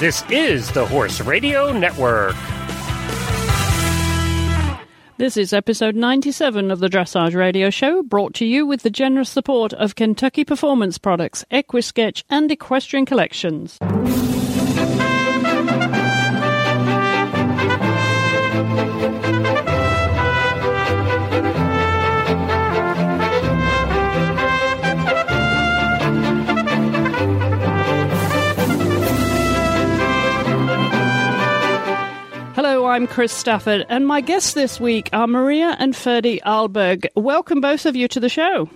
This is the Horse Radio Network. This is episode 97 of the Dressage Radio Show, brought to you with the generous support of Kentucky Performance Products, Equisketch, and Equestrian Collections. I'm Chris Stafford, and my guests this week are Maria and Ferdi Eilberg. Welcome, both of you, to the show.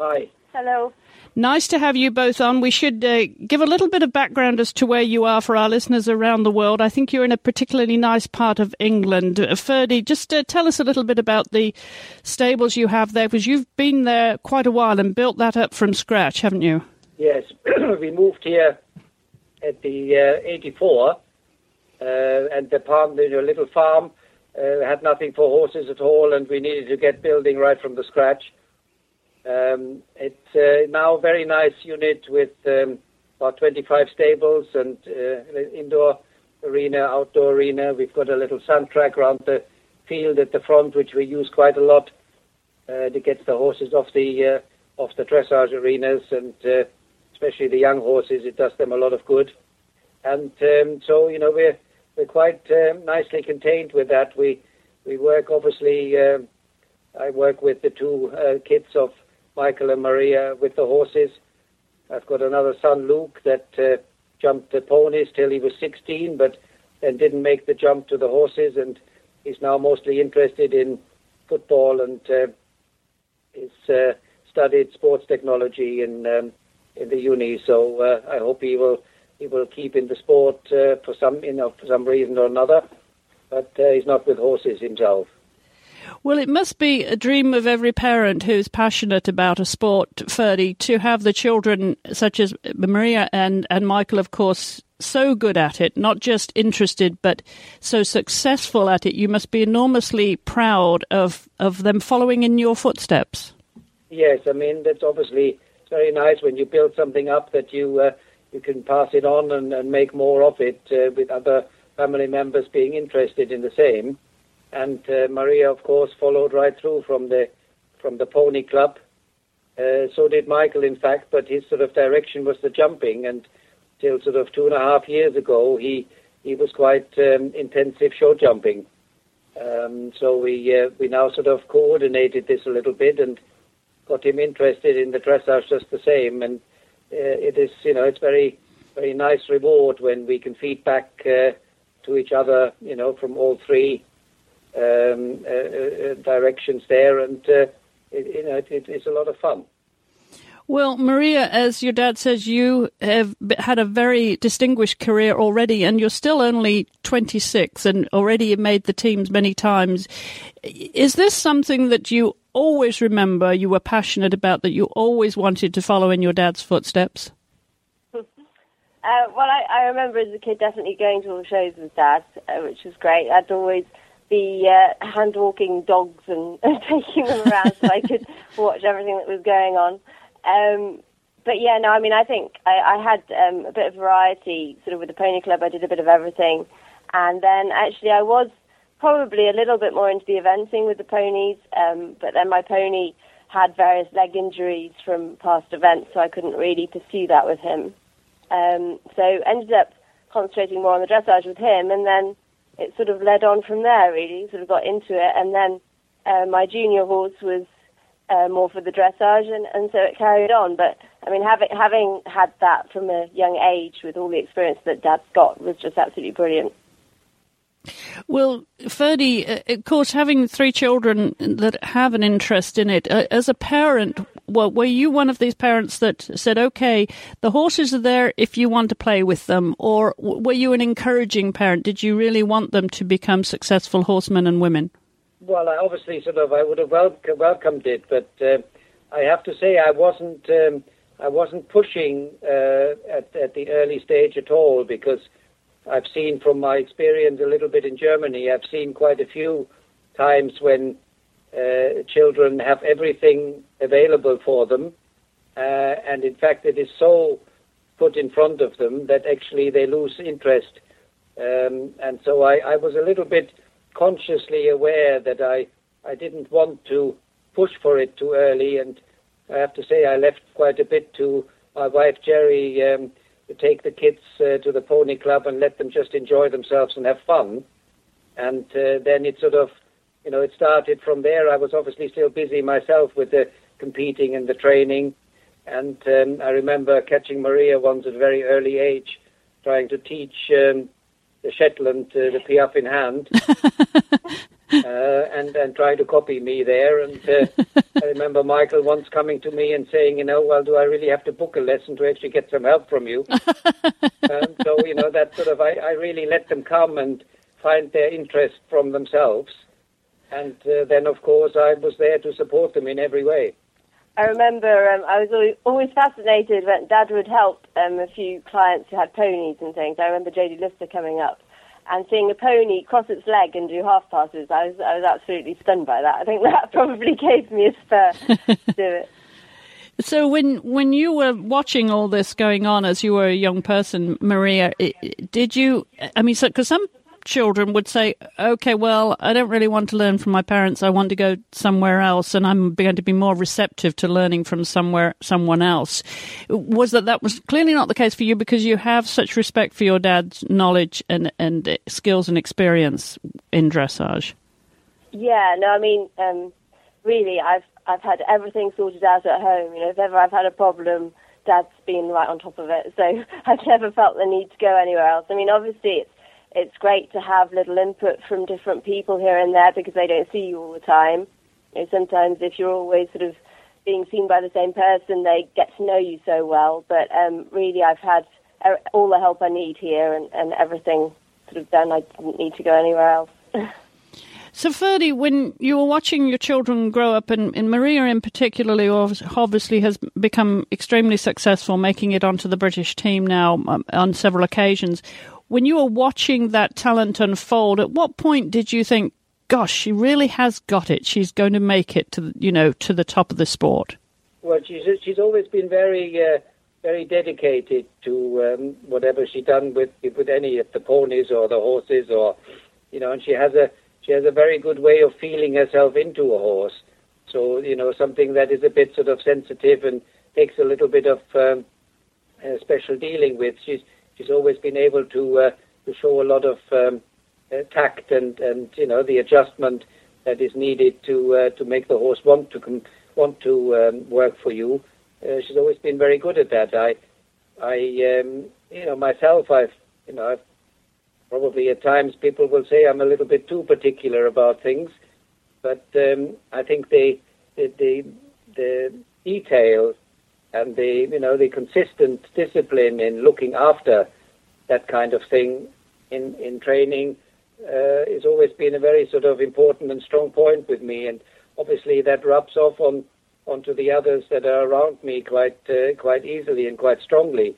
Hi. Hello. Nice to have you both on. We should uh, give a little bit of background as to where you are for our listeners around the world. I think you're in a particularly nice part of England. Uh, Ferdi, just uh, tell us a little bit about the stables you have there, because you've been there quite a while and built that up from scratch, haven't you? Yes, we moved here at the uh, 84, uh, and the farm, the little farm, uh, had nothing for horses at all, and we needed to get building right from the scratch. Um, it's uh, now a very nice unit with um, about 25 stables and uh, indoor arena, outdoor arena. We've got a little sun track around the field at the front, which we use quite a lot uh, to get the horses off the uh, off the dressage arenas, and uh, especially the young horses, it does them a lot of good. And um, so, you know, we're we're quite um, nicely contained with that. We we work obviously. um I work with the two uh, kids of Michael and Maria with the horses. I've got another son, Luke, that uh, jumped the ponies till he was 16, but then didn't make the jump to the horses, and he's now mostly interested in football and uh, uh, studied sports technology in um, in the uni. So uh, I hope he will will keep in the sport uh, for some you know for some reason or another. But uh, he's not with horses himself. Well, it must be a dream of every parent who's passionate about a sport, Ferdi, to have the children, such as Maria and, and Michael, of course, so good at it, not just interested, but so successful at it. You must be enormously proud of, of them following in your footsteps. Yes, I mean that's obviously very nice when you build something up that you uh, you can pass it on and, and make more of it uh, with other family members being interested in the same. And uh, Maria, of course, followed right through from the from the pony club. Uh, so did Michael, in fact, but his sort of direction was the jumping. And till sort of two and a half years ago, he he was quite um, intensive show jumping. Um, so we uh, we now sort of coordinated this a little bit and got him interested in the dressage just the same. And it is, you know, it's very very nice reward when we can feed back uh, to each other, you know, from all three um, uh, uh, directions there, and uh, it, you know, it, it's a lot of fun. Well, Maria, as your dad says, you have had a very distinguished career already, and you're still only 26 and already made the teams many times. Is this something that you always remember you were passionate about, that you always wanted to follow in your dad's footsteps? Uh, well, I, I remember as a kid definitely going to all the shows with Dad, uh, which was great. I'd always be uh, hand walking dogs and, and taking them around so I could watch everything that was going on. Um, but yeah, no, I mean, I think I, I had um, a bit of variety sort of with the pony club. I did a bit of everything. And then actually, I was probably a little bit more into the eventing with the ponies, um, but then my pony had various leg injuries from past events, so I couldn't really pursue that with him. Um, so ended up concentrating more on the dressage with him, and then it sort of led on from there. Really, sort of got into it, and then uh, my junior horse was uh, more for the dressage, and, and so it carried on. But I mean, having having had that from a young age with all the experience that Dad's got was just absolutely brilliant. Well, Ferdi, uh, of course, having three children that have an interest in it, uh, as a parent, well, were you one of these parents that said, okay, the horses are there if you want to play with them? Or were you an encouraging parent? Did you really want them to become successful horsemen and women? Well, I obviously, sort of, I would have welcome, welcomed it, but uh, I have to say, I wasn't, um, I wasn't pushing uh, at, at the early stage at all because I've seen from my experience a little bit in Germany, I've seen quite a few times when uh, children have everything available for them, uh, and in fact, it is so put in front of them that actually they lose interest. Um, and so I, I was a little bit consciously aware that I, I didn't want to push for it too early. And I have to say, I left quite a bit to my wife Jerry um, to take the kids uh, to the pony club and let them just enjoy themselves and have fun. And uh, then it sort of, you know, it started from there. I was obviously still busy myself with the competing and the training. And um, I remember catching Maria once at a very early age, trying to teach um, the Shetland uh, the piaffe in hand. uh, and and trying to copy me there. And uh, I remember Michael once coming to me and saying, you know, well, do I really have to book a lesson to actually get some help from you? and so, you know, that sort of I, I really let them come and find their interest from themselves. And uh, then, of course, I was there to support them in every way. I remember um, I was always, always fascinated when Dad would help um, a few clients who had ponies and things. I remember Jodie Lister coming up and seeing a pony cross its leg and do half passes, I was I was absolutely stunned by that. I think that probably gave me a spur to do it. So when when you were watching all this going on as you were a young person, Maria, did you? I mean, because so, some children would say, okay, well, I don't really want to learn from my parents. I want to go somewhere else, and I'm going to be more receptive to learning from somewhere, someone else. Was that that was clearly not the case for you because you have such respect for your dad's knowledge and, and skills and experience in dressage? Yeah, no, I mean, um, really, I've I've had everything sorted out at home. You know, if ever I've had a problem, Dad's been right on top of it. So I've never felt the need to go anywhere else. I mean, obviously, it's it's great to have little input from different people here and there because they don't see you all the time. You know, sometimes if you're always sort of being seen by the same person, they get to know you so well. But um, really, I've had all the help I need here and, and everything sort of done. I didn't need to go anywhere else. So, Ferdi, when you were watching your children grow up, and, and, Maria in particularly obviously has become extremely successful, making it onto the British team now um, on several occasions when you were watching that talent unfold, at what point did you think, "Gosh, she really has got it. She's going to make it to you know to the top of the sport"? Well, she's she's always been very uh, very dedicated to um, whatever she done with with any of the ponies or the horses, or you know, and she has a she has a very good way of feeling herself into a horse. So you know, something that is a bit sort of sensitive and takes a little bit of um, uh, special dealing with. She's she's always been able to uh, to show a lot of um, uh, tact and and you know the adjustment that is needed to uh, to make the horse want to com- want to um, work for you. Uh, she's always been very good at that. I I um, you know myself I've you know I've probably at times people will say I'm a little bit too particular about things, but um, I think the the the, the detail and the you know the consistent discipline in looking after that kind of thing in in training uh, has always been a very sort of important and strong point with me, and obviously that rubs off on onto the others that are around me quite uh, quite easily and quite strongly.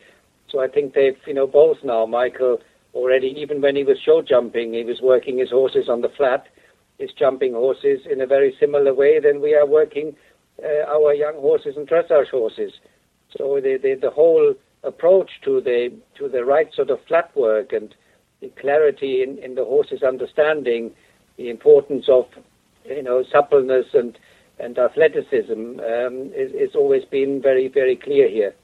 So I think they've you know both now. Michael already even when he was show jumping he was working his horses on the flat, his jumping horses in a very similar way than we are working uh, our young horses and dressage horses. So the, the, the whole approach to the to the right sort of flat work and the clarity in, in the horse's understanding the importance of you know suppleness and and athleticism um, is, is always been very very clear here.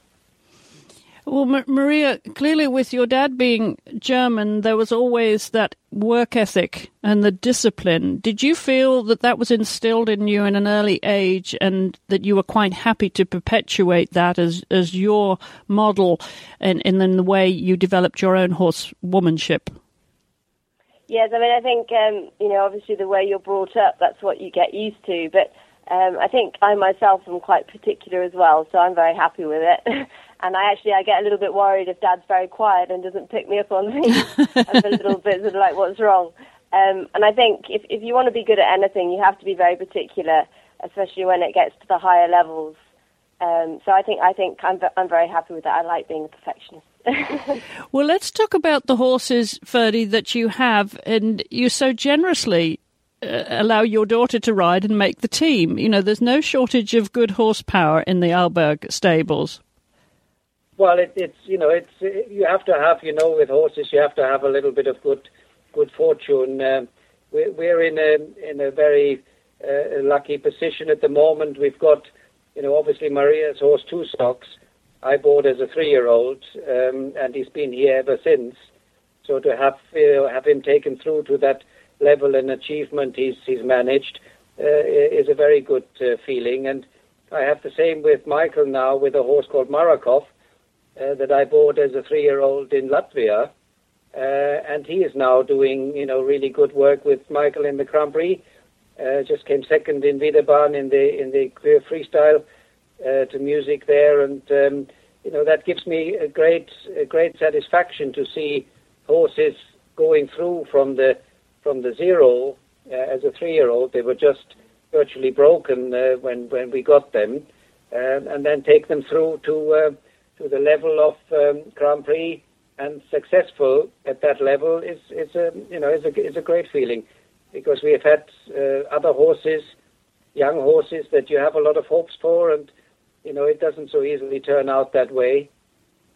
Well, Maria, clearly with your dad being German, there was always that work ethic and the discipline. Did you feel that that was instilled in you in an early age and that you were quite happy to perpetuate that as, as your model and in, in the way you developed your own horsewomanship? Yes, I mean, I think, um, you know, obviously the way you're brought up, that's what you get used to. But um, I think I myself am quite particular as well, so I'm very happy with it. and I actually I get a little bit worried if Dad's very quiet and doesn't pick me up on things. I'm a little bit sort of like, what's wrong? Um, and I think if if you want to be good at anything, you have to be very particular, especially when it gets to the higher levels. Um, so I think I think I'm I'm very happy with that. I like being a perfectionist. well, let's talk about the horses, Ferdi, that you have, and you so generously uh, allow your daughter to ride and make the team. You know, there's no shortage of good horsepower in the Eilberg stables. Well, it, it's you know, it's you have to have you know with horses you have to have a little bit of good good fortune. Um, we're, we're in a in a very uh, lucky position at the moment. We've got you know obviously Maria's horse Two Socks. I bought as a three-year-old, um, and he's been here ever since. So to have you know, have him taken through to that level and achievement he's he's managed uh, is a very good uh, feeling. And I have the same with Michael now with a horse called Marakov uh, that I bought as a three-year-old in Latvia, uh, and he is now doing you know really good work with Michael in the Grand Prix. Uh, just came second in Villeurbanne in the in the freestyle uh, to music there, and um, you know that gives me a great a great satisfaction to see horses going through from the from the zero uh, as a three-year-old. They were just virtually broken uh, when when we got them, and then take them through to to the level of um, Grand Prix and successful at that level is is a you know is a is a great feeling because we have had uh, other horses, young horses that you have a lot of hopes for, and you know it doesn't so easily turn out that way.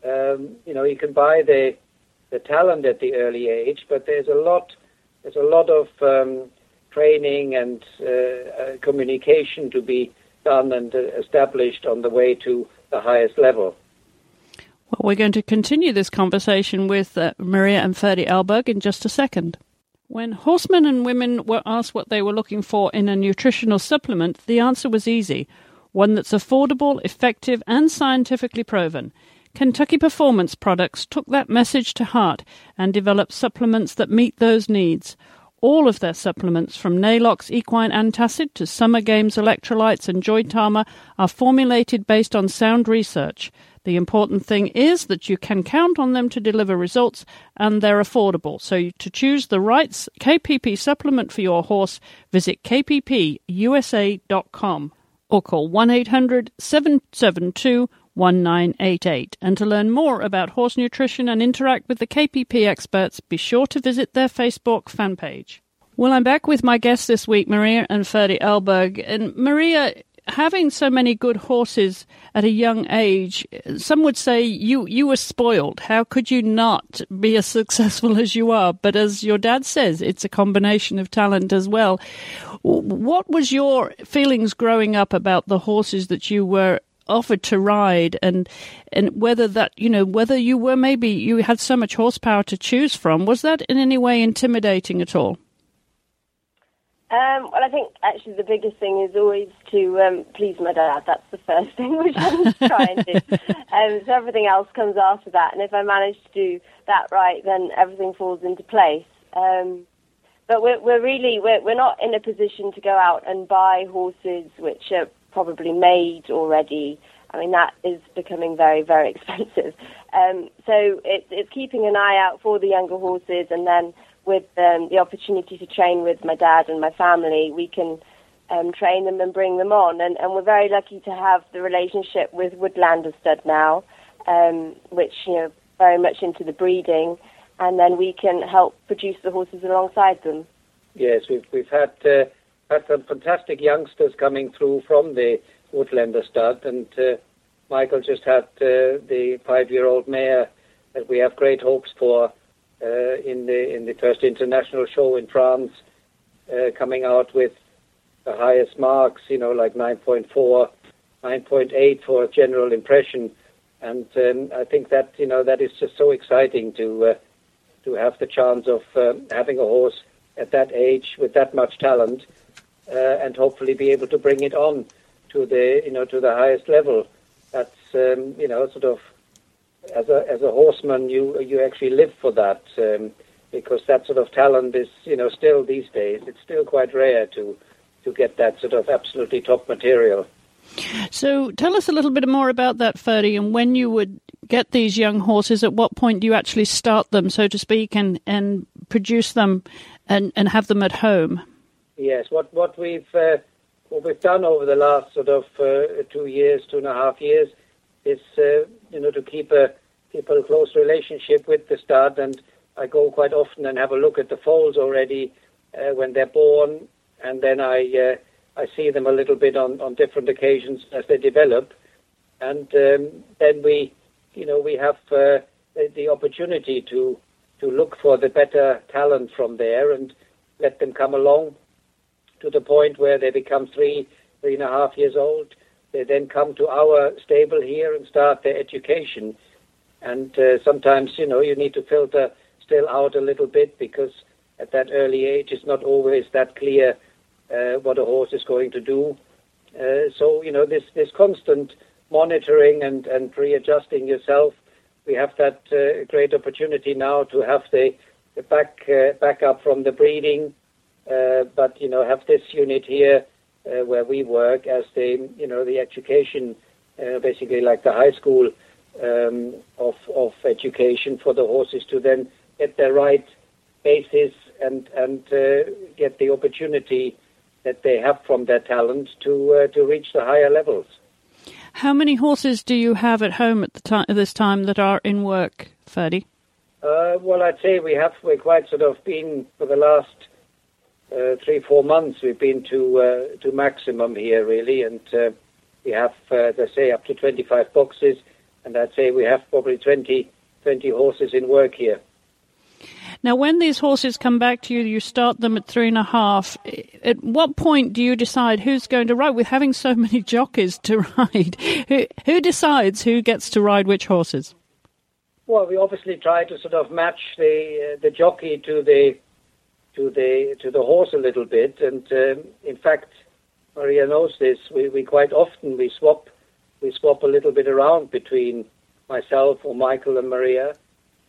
Um, you know you can buy the the talent at the early age, but there's a lot there's a lot of um, training and uh, uh, communication to be done and uh, established on the way to the highest level. Well, we're going to continue this conversation with uh, Maria and Ferdi Eilberg in just a second. When horsemen and women were asked what they were looking for in a nutritional supplement, the answer was easy one that's affordable, effective, and scientifically proven. Kentucky Performance Products took that message to heart and developed supplements that meet those needs. All of their supplements, from Neigh-Lox Equine Antacid to Summer Games Electrolytes and Joytama, are formulated based on sound research. The important thing is that you can count on them to deliver results and they're affordable. So to choose the right KPP supplement for your horse, visit kppusa.com or call 1 800 772 1988. And to learn more about horse nutrition and interact with the KPP experts, be sure to visit their Facebook fan page. Well, I'm back with my guests this week, Maria and Ferdi Eilberg. And Maria, having so many good horses at a young age, some would say you, you were spoiled. How could you not be as successful as you are? But as your dad says, it's a combination of talent as well. What was your feelings growing up about the horses that you were offered to ride and and whether that you know whether you were maybe you had so much horsepower to choose from was that in any way intimidating at all um, well, I think actually the biggest thing is always to um, please my dad. That's the first thing which I'm trying to do. Um, so everything else comes after that. And if I manage to do that right, then everything falls into place. Um, but we're, we're really we're, we're not in a position to go out and buy horses which are probably made already. I mean, that is becoming very, very expensive. Um, so it, it's keeping an eye out for the younger horses, and then with um, the opportunity to train with my dad and my family, we can um, train them and bring them on. And, and, we're very lucky to have the relationship with Woodlander Stud now, um, which you know very much into the breeding, and then we can help produce the horses alongside them. Yes, we've we've had. Uh had some fantastic youngsters coming through from the Woodlander stud, and uh, Michael just had uh, the five-year-old mare that we have great hopes for uh, in the in the first international show in France, uh, coming out with the highest marks, you know, like 9.4, 9.8 for general impression, and um, I think that you know that is just so exciting to uh, to have the chance of um, having a horse at that age with that much talent uh, and hopefully be able to bring it on to the you know to the highest level. That's um, you know sort of as a as a horseman you you actually live for that um, because that sort of talent is you know still these days it's still quite rare to to get that sort of absolutely top material. So tell us a little bit more about that, Ferdi, and when you would get these young horses, at what point do you actually start them, so to speak, and, and produce them and, and have them at home? Yes, what what we've uh, what we've done over the last sort of uh, two years, two and a half years, is uh, you know to keep a keep a close relationship with the stud, and I go quite often and have a look at the foals already uh, when they're born, and then I uh, I see them a little bit on on different occasions as they develop, and um, then we you know, we have uh, the, the opportunity to to look for the better talent from there and let them come along to the point where they become three, three and a half years old. They then come to our stable here and start their education. And uh, sometimes, you know, you need to filter still out a little bit because at that early age it's not always that clear uh, what a horse is going to do. Uh, so, you know, this, this constant monitoring and, and readjusting yourself we have that uh, great opportunity now to have the, the back uh, backup from the breeding, uh, but you know have this unit here where we work as the you know the education, uh, basically like the high school um, of of education for the horses to then get the right basis and and uh, get the opportunity that they have from their talent to to reach the higher levels. How many horses do you have at home at the time this time that are in work, Ferdi? Uh, well, I'd say we have we're quite sort of been for the last uh, three four months. We've been to uh, to maximum here really, and uh, we have uh, as I say up to 25 boxes, and I'd say we have probably 20, 20 horses in work here. Now, when these horses come back to you, you start them at three and a half. At what point do you decide who's going to ride? With having so many jockeys to ride, who, who decides who gets to ride which horses? Well, we obviously try to sort of match the uh, the jockey to the to the to the horse a little bit, and um, in fact, Maria knows this. We, we quite often we swap we swap a little bit around between myself or Michael and Maria.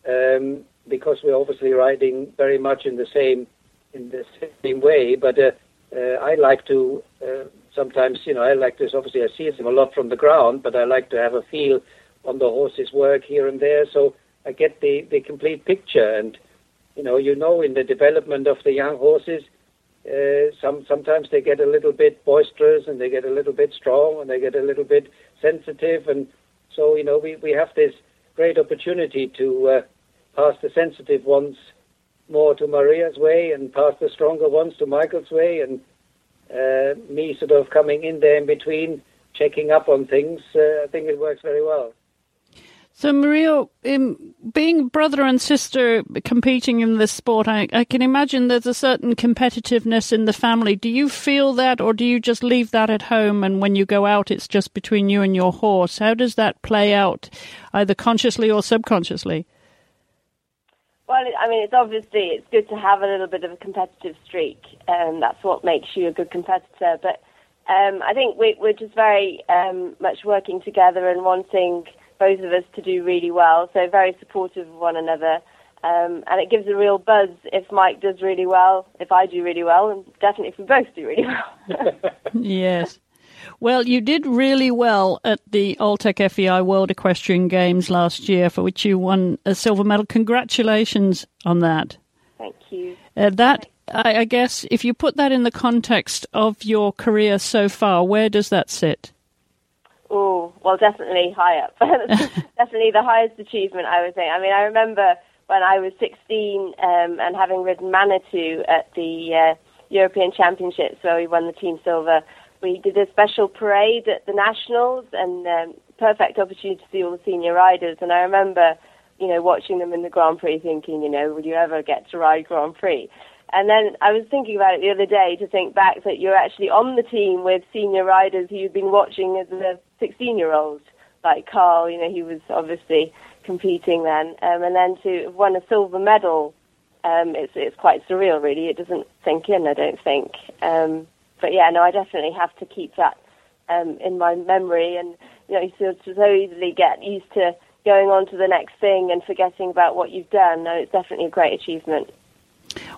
Um, because we're obviously riding very much in the same in the same way. But uh, uh, I like to uh, sometimes, you know, I like to obviously I see them a lot from the ground, but I like to have a feel on the horse's work here and there, so I get the the complete picture. And you know, you know, in the development of the young horses. Uh, some sometimes they get a little bit boisterous and they get a little bit strong and they get a little bit sensitive and so you know we, we have this great opportunity to uh, pass the sensitive ones more to Maria's way and pass the stronger ones to Michael's way, and uh, me sort of coming in there in between, checking up on things. Uh, I think it works very well. So, Maria, in being brother and sister competing in this sport, I, I, can imagine there's a certain competitiveness in the family. Do you feel that, or do you just leave that at home and when you go out, it's just between you and your horse? How does that play out, either consciously or subconsciously? Well, I mean, it's obviously it's good to have a little bit of a competitive streak, and um, that's what makes you a good competitor. But um, I think we, are just very um, much working together and wanting both of us to do really well. So very supportive of one another, um, and it gives a real buzz if Mike does really well, if I do really well, and definitely if we both do really well. yes. Well, you did really well at the Alltech FEI World Equestrian Games last year, for which you won a silver medal. Congratulations on that. Thank you. Uh, that, I, I guess, if you put that in the context of your career so far, where does that sit? Oh, well, definitely high up. definitely the highest achievement, I would say. I mean, I remember when I was 16 um, and having ridden Manitou at the uh, European Championships where we won the team silver we did a special parade at the Nationals and um, perfect opportunity to see all the senior riders. And I remember, you know, watching them in the Grand Prix thinking, you know, will you ever get to ride Grand Prix? And then I was thinking about it the other day to think back that you're actually on the team with senior riders who you've been watching as a 16 year old, like Carl, you know, he was obviously competing then. Um, and then to have won a silver medal, um, it's, it's quite surreal, really. It doesn't sink in, I don't think. Um, but yeah, no, I definitely have to keep that um, in my memory, and you know, you sort of so easily get used to going on to the next thing and forgetting about what you've done. No, it's definitely a great achievement.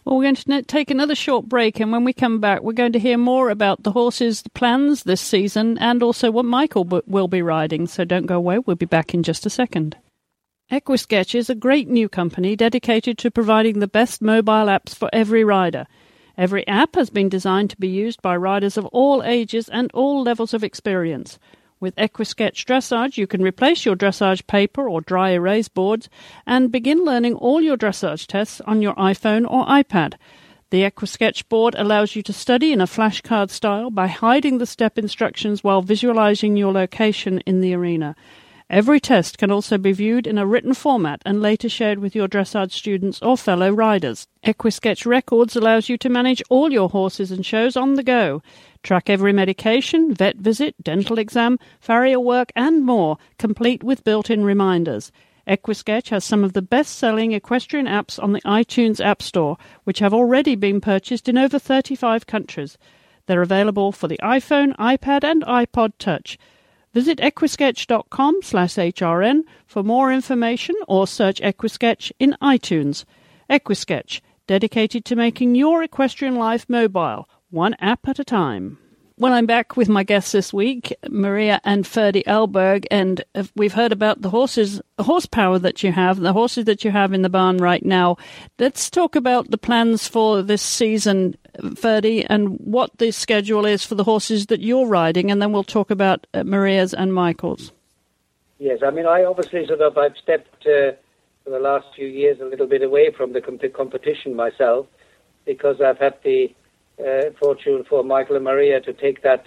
Well, we're going to take another short break, and when we come back, we're going to hear more about the horses' plans this season and also what Michael will be riding. So don't go away. We'll be back in just a second. Equisketch is a great new company dedicated to providing the best mobile apps for every rider. Every app has been designed to be used by riders of all ages and all levels of experience. With Equisketch Dressage, you can replace your dressage paper or dry erase boards and begin learning all your dressage tests on your iPhone or iPad. The Equisketch board allows you to study in a flashcard style by hiding the step instructions while visualizing your location in the arena. Every test can also be viewed in a written format and later shared with your dressage students or fellow riders. Equisketch Records allows you to manage all your horses and shows on the go. Track every medication, vet visit, dental exam, farrier work, and more, complete with built in reminders. Equisketch has some of the best selling equestrian apps on the iTunes App Store, which have already been purchased in over 35 countries. They're available for the iPhone, iPad, and iPod Touch. Visit equisketch.com slash hrn for more information or search Equisketch in iTunes. Equisketch, dedicated to making your equestrian life mobile, one app at a time. Well, I'm back with my guests this week, Maria and Ferdi Eilberg, and we've heard about the horses, horsepower that you have, the horses that you have in the barn right now. Let's talk about the plans for this season, Ferdy, and what the schedule is for the horses that you're riding, and then we'll talk about uh, Maria's and Michael's. Yes, I mean, I obviously sort of I've stepped uh, for the last few years a little bit away from the comp- competition myself because I've had the uh, fortune for Michael and Maria to take that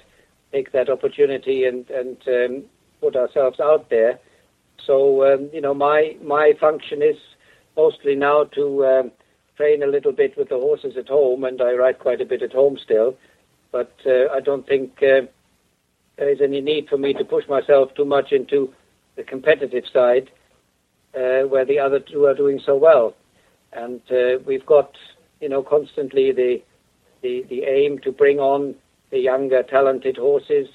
take that opportunity and and um, put ourselves out there. So um, you know, my my function is mostly now to um, train a little bit with the horses at home, and I ride quite a bit at home still. But uh, I don't think uh, there is any need for me to push myself too much into the competitive side, uh, where the other two are doing so well. And uh, we've got, you know, constantly the the, the aim to bring on the younger, talented horses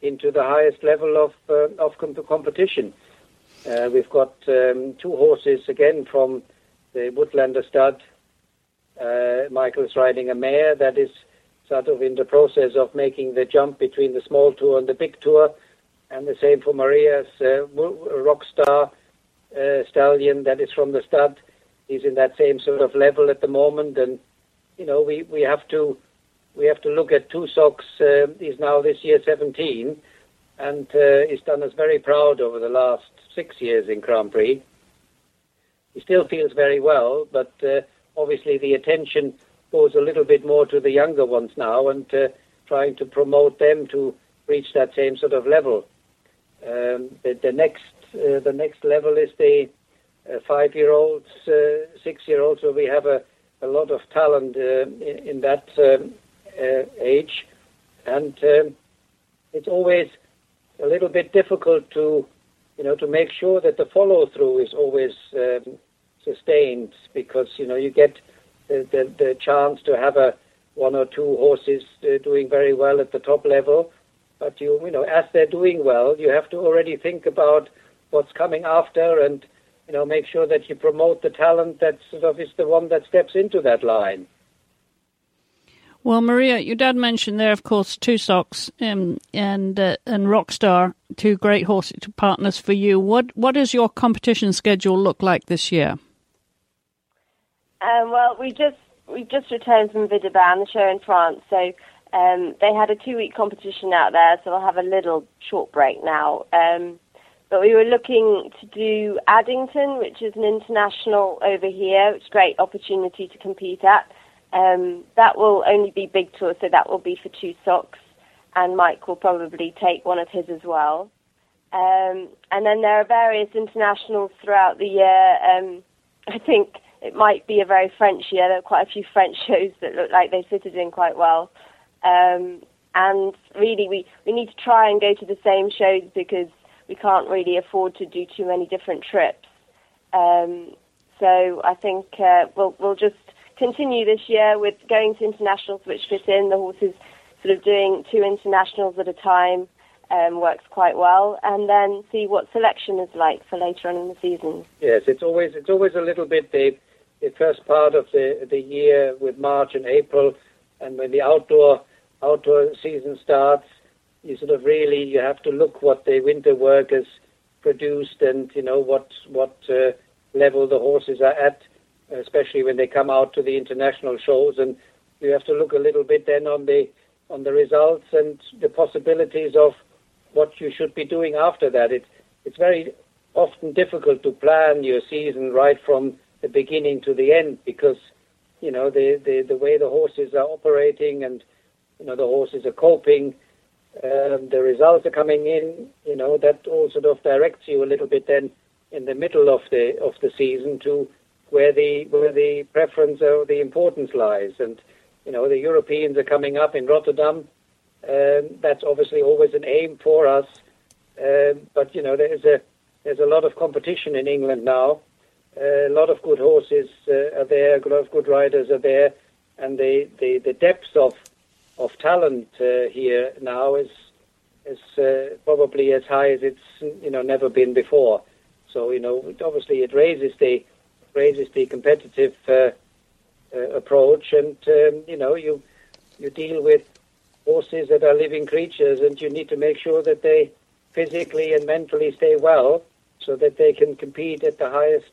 into the highest level of, uh, of comp- competition. Uh, we've got um, two horses again from the Woodlander stud. Uh, Michael's riding a mare that is sort of in the process of making the jump between the small tour and the big tour, and the same for Maria's uh, Rockstar uh, stallion that is from the stud. He's in that same sort of level at the moment, and you know, we, we have to we have to look at two socks. Uh, he's now this year 17, and uh, he's done us very proud over the last six years in Grand Prix. He still feels very well, but uh, obviously the attention goes a little bit more to the younger ones now, and uh, trying to promote them to reach that same sort of level. Um, the, the, next uh, the next level is the uh, five-year-olds, six-year-olds, where we have a a lot of talent uh, in, in, that um, uh, age, and um, it's always a little bit difficult to, you know, to make sure that the follow through is always um, sustained because you know you get the, the, the chance to have a one or two horses uh, doing very well at the top level, but you you know as they're doing well, you have to already think about what's coming after and you know, make sure that you promote the talent that sort of is the one that steps into that line. Well, Maria, your dad mentioned there, of course, Two Socks um, and uh, and Rockstar, two great horse partners for you. What what does your competition schedule look like this year? Um, well, we just we just returned from Villeurbanne, the show in France, so um, they had a two week competition out there. So I'll have a little short break now. Um, but we were looking to do Addington, which is an international over here. It's a great opportunity to compete at. Um, that will only be big tour, so that will be for two socks, and Mike will probably take one of his as well. Um, and then there are various internationals throughout the year. Um, I think it might be a very French year. There are quite a few French shows that look like they fitted in quite well. Um, and really, we, we need to try and go to the same shows because we can't really afford to do too many different trips. Um, so I think uh, we'll we'll just continue this year with going to internationals which fit in. The horses sort of doing two internationals at a time um, works quite well, and then see what selection is like for later on in the season. Yes, it's always it's always a little bit the the first part of the the year with March and April, and when the outdoor outdoor season starts, you sort of really you have to look what the winter workers produced and you know what what uh, level the horses are at, especially when they come out to the international shows, and you have to look a little bit then on the on the results and the possibilities of what you should be doing after that. It, it's very often difficult to plan your season right from the beginning to the end because you know the the, the way the horses are operating and you know the horses are coping Um, the results are coming in. You know that all sort of directs you a little bit then in the middle of the of the season to where the where the preference or the importance lies. And you know the Europeans are coming up in Rotterdam. Um, that's obviously always an aim for us. Um, but you know there's a there's a lot of competition in England now. Uh, a lot of good horses uh, are there. A lot of good riders are there, and the the, the depth of of talent uh, here now is is uh, probably as high as it's you know never been before. So you know obviously it raises the raises the competitive uh, uh, approach, and um, you know you you deal with horses that are living creatures, and you need to make sure that they physically and mentally stay well, so that they can compete at the highest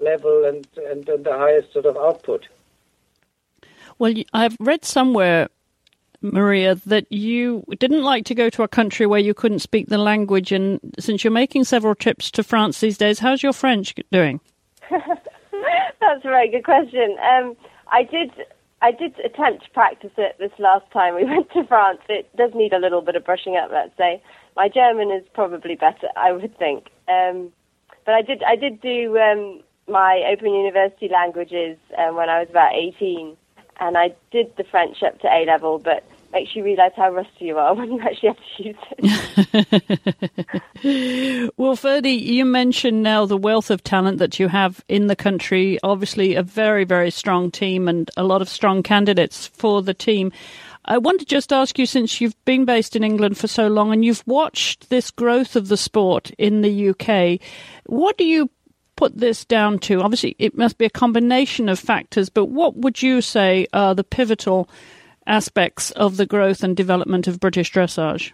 level and and, and the highest sort of output. Well, I've read somewhere Maria, that you didn't like to go to a country where you couldn't speak the language. And since you're making several trips to France these days, how's your French doing? That's a very good question. Um, I did. I did attempt to practice it this last time we went to France. It does need a little bit of brushing up, let's say. My German is probably better, I would think. Um, but I did. I did do um, my Open University languages um, when I was about 18 and I did the French up to A level, but makes you realise how rusty you are when you actually have to use it. well, Ferdi, you mentioned now the wealth of talent that you have in the country. Obviously, a very, very strong team and a lot of strong candidates for the team. I want to just ask you, since you've been based in England for so long and you've watched this growth of the sport in the UK, what do you put this down to? Obviously, it must be a combination of factors, but what would you say are the pivotal aspects of the growth and development of British dressage?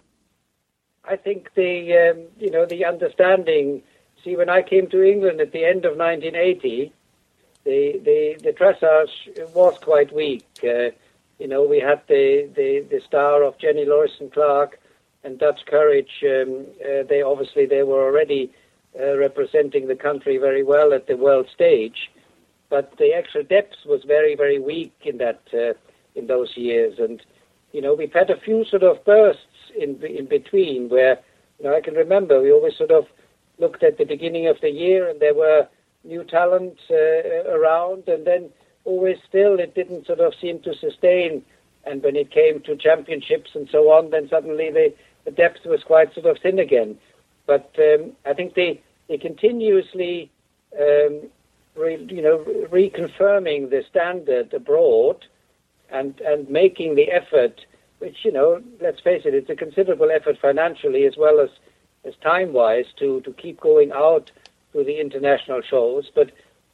I think the um, you know the understanding. See, when I came to England at the end of 1980, the the, the dressage was quite weak. Uh, you know, we had the, the, the star of Jennie Loriston-Clarke and Dutch Courage. Um, uh, they obviously they were already uh, representing the country very well at the world stage, but the actual depth was very, very weak in that uh, in those years. And you know, we've had a few sort of bursts in in between where you know I can remember we always sort of looked at the beginning of the year and there were new talent uh, around, and then always still it didn't sort of seem to sustain. And when it came to championships and so on, then suddenly the, the depth was quite sort of thin again. But um, I think they they continuously, um, re, you know, reconfirming the standard abroad, and and making the effort, which you know, let's face it, it's a considerable effort financially as well as as time wise to to keep going out to the international shows. But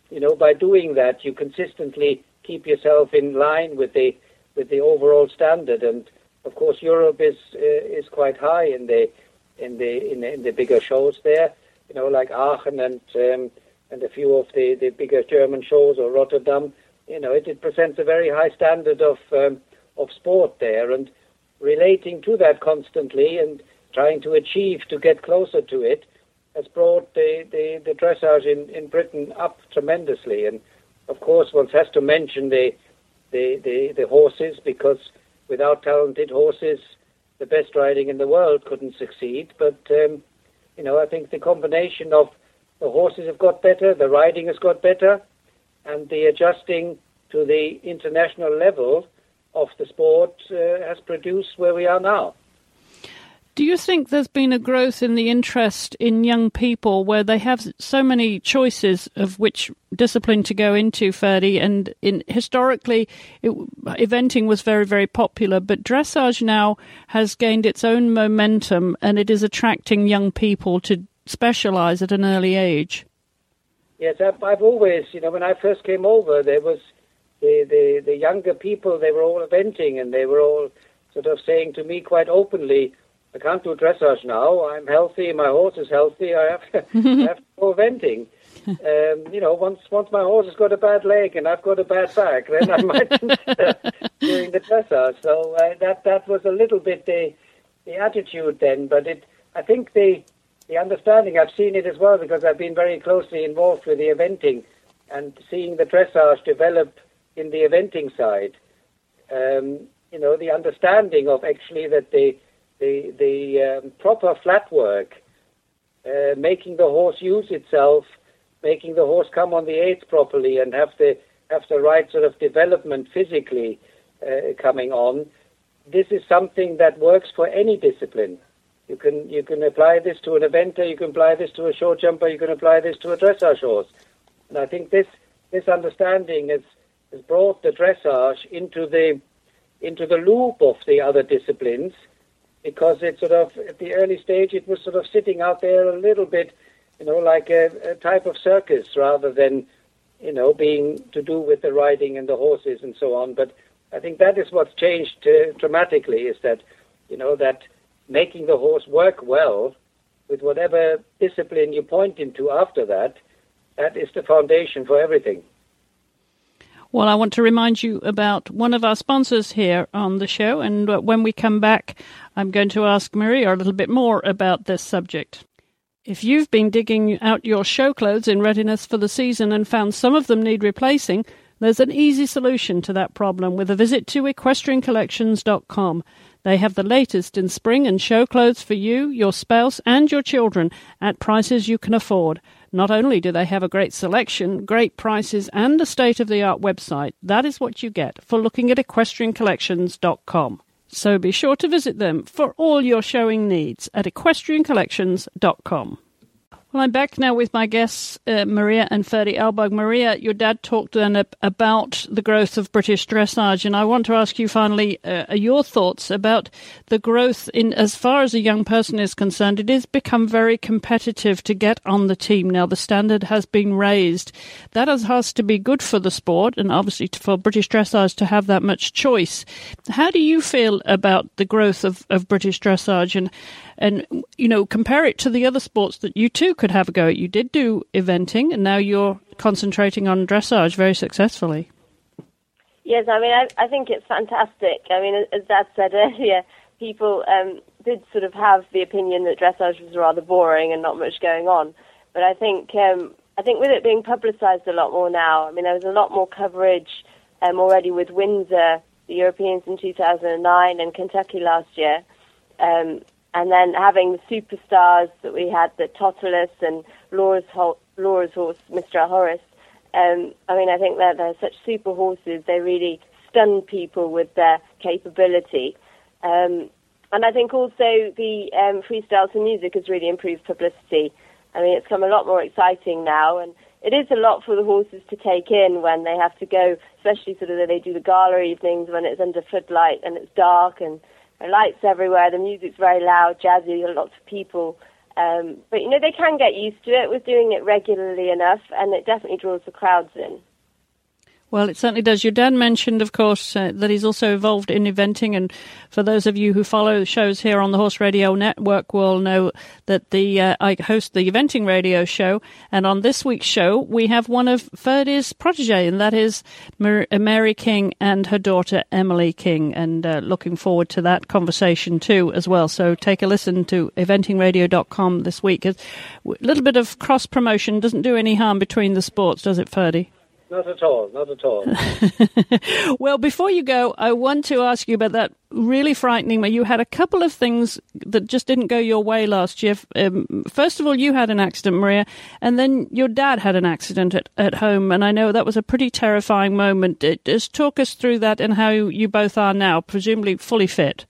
you know, by doing that, you consistently keep yourself in line with the with the overall standard. And of course, Europe is uh, is quite high in the in the in the, in the bigger shows there. You know, like Aachen and um, and a few of the, the bigger German shows or Rotterdam. You know, it, it presents a very high standard of um, of sport there, and relating to that constantly and trying to achieve to get closer to it has brought the, the, the dressage in, in Britain up tremendously. And of course, one has to mention the, the, the, the horses because without talented horses, the best riding in the world couldn't succeed. But um, you know, I think the combination of the horses have got better, the riding has got better, and the adjusting to the international level of the sport uh, has produced where we are now. Do you think there's been a growth in the interest in young people where they have so many choices of which discipline to go into, Ferdi? And in, historically, it, eventing was very, very popular, but dressage now has gained its own momentum and it is attracting young people to specialize at an early age. Yes, I've, I've always, you know, when I first came over, there was the, the, the younger people, they were all eventing and they were all sort of saying to me quite openly, I can't do dressage now. I'm healthy. My horse is healthy. I have to, I have to go eventing. Um, you know, once once my horse has got a bad leg and I've got a bad back, then I might consider doing the dressage. So uh, that that was a little bit the the attitude then. But it, I think the the understanding. I've seen it as well because I've been very closely involved with the eventing and seeing the dressage develop in the eventing side. Um, you know, the understanding of actually that the the the um, proper flat work, uh, making the horse use itself, making the horse come on the eighth properly, and have the have the right sort of development physically uh, coming on. This is something that works for any discipline. You can you can apply this to an eventer, you can apply this to a show jumper, you can apply this to a dressage horse. And I think this this understanding has, has brought the dressage into the into the loop of the other disciplines because it sort of at the early stage it was sort of sitting out there a little bit, you know, like a, a type of circus rather than you know being to do with the riding and the horses and so on. But I think that is what's changed uh, dramatically is that you know that making the horse work well with whatever discipline you point him to after that, that is the foundation for everything. Well, I want to remind you about one of our sponsors here on the show, and uh, when we come back, I'm going to ask Maria a little bit more about this subject. If you've been digging out your show clothes in readiness for the season and found some of them need replacing, there's an easy solution to that problem with a visit to equestriancollections.com. They have the latest in spring and show clothes for you, your spouse, and your children at prices you can afford. Not only do they have a great selection, great prices, and a state of the art website, that is what you get for looking at equestriancollections.com. So be sure to visit them for all your showing needs at equestriancollections.com. Well, I'm back now with my guests, uh, Maria and Ferdi Eilberg. Maria, your dad talked then about the growth of British dressage, and I want to ask you finally uh, your thoughts about the growth in, as far as a young person is concerned, it has become very competitive to get on the team now. The standard has been raised. That has, has to be good for the sport, and obviously for British dressage to have that much choice. How do you feel about the growth of, of British dressage, and and you know compare it to the other sports that you too could have a go at. You did do eventing, and now you're concentrating on dressage very successfully. Yes, I mean I, I think it's fantastic. I mean, as Dad said earlier, people um, did sort of have the opinion that dressage was rather boring and not much going on, but I think um, I think with it being publicised a lot more now, I mean there was a lot more coverage um, already with Windsor, the Europeans in 2009, and Kentucky last year. Um, and then having the superstars that we had, the Totilas and Laura's, Laura's horse, Mistral Hojris. Um, I mean, I think that they're such super horses. They really stun people with their capability. Um, and I think also the um, freestyle to music has really improved publicity. I mean, it's come a lot more exciting now, and it is a lot for the horses to take in when they have to go, especially sort of when they do the gala evenings when it's under footlight and it's dark and lights everywhere. The music's very loud, jazzy, lots of people. Um, but you know they can get used to it with doing it regularly enough, and it definitely draws the crowds in. Well, it certainly does. Your dad mentioned, of course, uh, that he's also involved in eventing. And for those of you who follow shows here on the Horse Radio Network will know that the uh, I host the eventing radio show. And on this week's show, we have one of Ferdi's protege, and that is Mary King and her daughter Emily King. And uh, looking forward to that conversation too, as well. So take a listen to eventingradio.com this week. A little bit of cross promotion doesn't do any harm between the sports, does it, Ferdi? Not at all, not at all. well, before you go, I want to ask you about that really frightening where you had a couple of things that just didn't go your way last year. Um, first of all, you had an accident, Maria, and then your dad had an accident at, at home, and I know that was a pretty terrifying moment. Just talk us through that and how you both are now, presumably fully fit.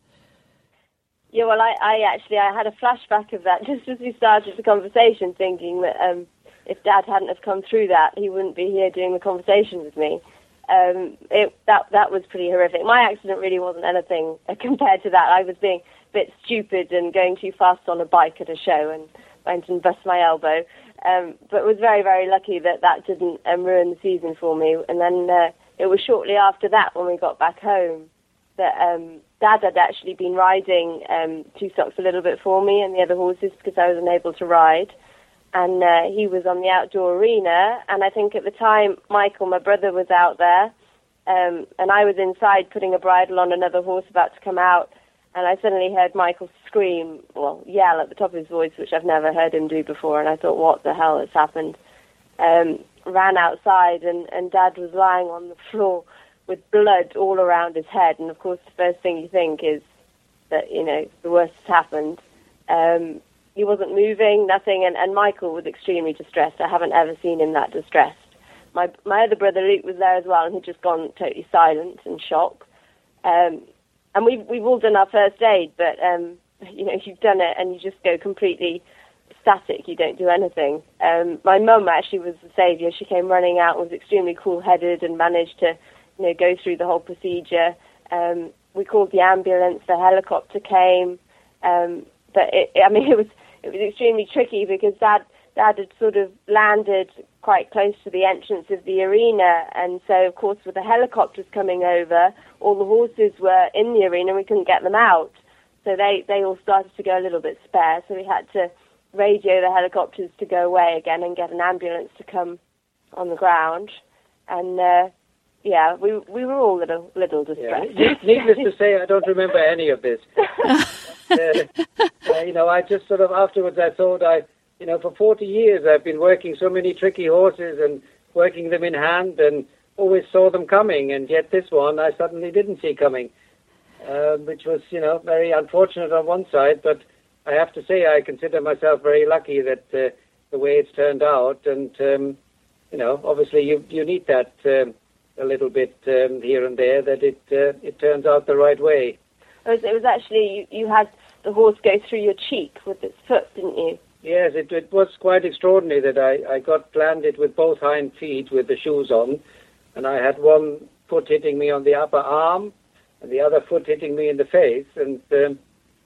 Yeah, well, I, I actually I had a flashback of that just as we started the conversation, thinking that um, if Dad hadn't have come through that, he wouldn't be here doing the conversation with me. Um, it, that that was pretty horrific. My accident really wasn't anything compared to that. I was being a bit stupid and going too fast on a bike at a show and went and bust my elbow. Um, but was very very lucky that that didn't um, ruin the season for me. And then uh, it was shortly after that when we got back home that um, Dad had actually been riding um, Two Socks a little bit for me and the other horses because I was unable to ride and uh, he was on the outdoor arena. And I think at the time, Michael, my brother, was out there, um, and I was inside putting a bridle on another horse about to come out. And I suddenly heard Michael scream, well, yell at the top of his voice, which I've never heard him do before. And I thought, what the hell has happened? Um, ran outside, and, and Dad was lying on the floor with blood all around his head. And of course, the first thing you think is, that you know the worst has happened. Um, he wasn't moving, nothing, and, and Michael was extremely distressed. I haven't ever seen him that distressed. My my other brother Luke was there as well, and he'd just gone totally silent and shock. Um, and we've we've all done our first aid, but um, you know you've done it, and you just go completely static. You don't do anything. Um, my mum actually was the saviour. She came running out, was extremely cool-headed, and managed to you know go through the whole procedure. Um, we called the ambulance. The helicopter came. Um, but it, I mean, it was it was extremely tricky because Dad Dad had sort of landed quite close to the entrance of the arena, and so of course with the helicopters coming over, all the horses were in the arena, and we couldn't get them out. So they they all started to go a little bit spare. So we had to radio the helicopters to go away again and get an ambulance to come on the ground, and. Uh, yeah, we we were all a little little distressed. Yeah. Needless to say, I don't remember any of this. uh, you know, I just sort of afterwards I thought I, you know, for 40 years I've been working so many tricky horses and working them in hand and always saw them coming, and yet this one I suddenly didn't see coming, uh, which was, you know, very unfortunate on one side, but I have to say I consider myself very lucky that uh, the way it's turned out, and um, you know, obviously you you need that. Um, a little bit um, here and there that it uh, it turns out the right way. It was, it was actually you, you had the horse go through your cheek with its foot, didn't you? Yes, it, it was quite extraordinary that I, I got landed with both hind feet with the shoes on, and I had one foot hitting me on the upper arm, and the other foot hitting me in the face, and um,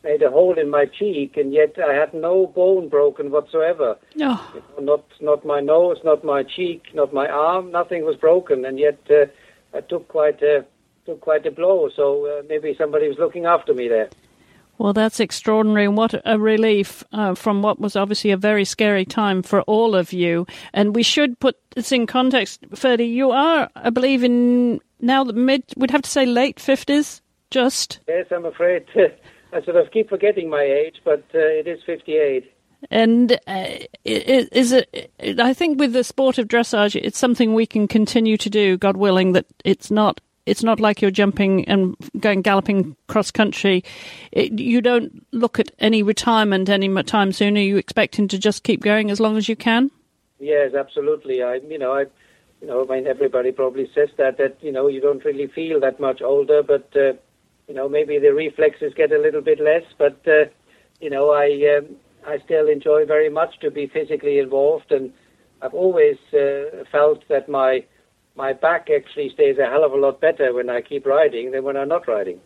made a hole in my cheek, and yet I had no bone broken whatsoever. No. You know, not not my nose, not my cheek, not my arm. Nothing was broken, and yet uh, I took quite a took quite a blow. So uh, maybe somebody was looking after me there. Well, that's extraordinary, and what a relief uh, from what was obviously a very scary time for all of you. And we should put this in context. Ferdi, you are, I believe, in now the mid, we'd have to say late 50s, just. Yes, I'm afraid. I sort of keep forgetting my age, but uh, it is 58. And uh, is it? I think with the sport of dressage, it's something we can continue to do, God willing. That it's not. It's not like you're jumping and going galloping cross country. It, you don't look at any retirement any time soon. Are you expecting to just keep going as long as you can? Yes, absolutely. I, you know, I, you know, I mean, everybody probably says that that you know you don't really feel that much older, but. Uh, you know, maybe the reflexes get a little bit less, but uh, you know, I um, I still enjoy very much to be physically involved, and I've always uh, felt that my my back actually stays a hell of a lot better when I keep riding than when I'm not riding.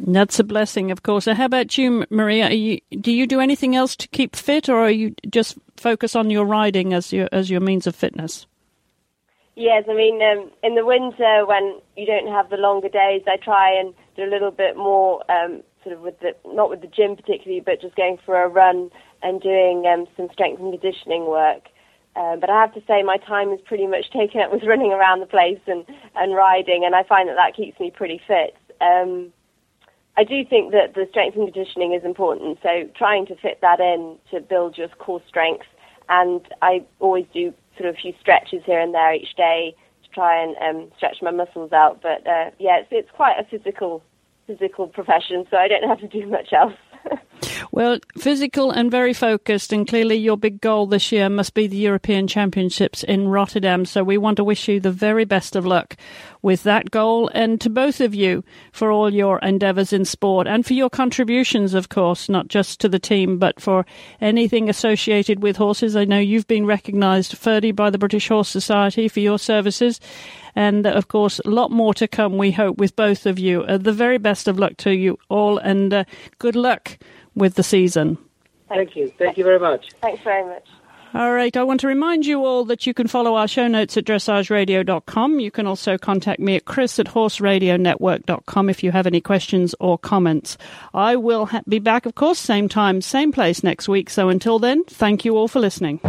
That's a blessing, of course. How about you, Maria? You, do you do anything else to keep fit, or are you just focus on your riding as your as your means of fitness? Yes, I mean, um, in the winter when you don't have the longer days, I try and do a little bit more, um, sort of with the not with the gym particularly, but just going for a run and doing um, some strength and conditioning work. Um, but I have to say, my time is pretty much taken up with running around the place and and riding, and I find that that keeps me pretty fit. Um, I do think that the strength and conditioning is important, so trying to fit that in to build your core strength. And I always do sort of a few stretches here and there each day to try and um, stretch my muscles out. But uh, yeah, it's, it's quite a physical physical profession, so I don't have to do much else. well, physical and very focused, and clearly your big goal this year must be the European Championships in Rotterdam. So we want to wish you the very best of luck with that goal, and to both of you for all your endeavours in sport and for your contributions, of course, not just to the team, but for anything associated with horses. I know you've been recognised, Ferdi, by the British Horse Society for your services. And of course, a lot more to come, we hope, with both of you. Uh, the very best of luck to you all, and uh, good luck with the season. Thank you. Thank you very much. Thanks very much. All right. I want to remind you all that you can follow our show notes at dressageradio.com. You can also contact me at chris at horseradionetwork.com if you have any questions or comments. I will ha- be back, of course, same time, same place next week. So until then, thank you all for listening.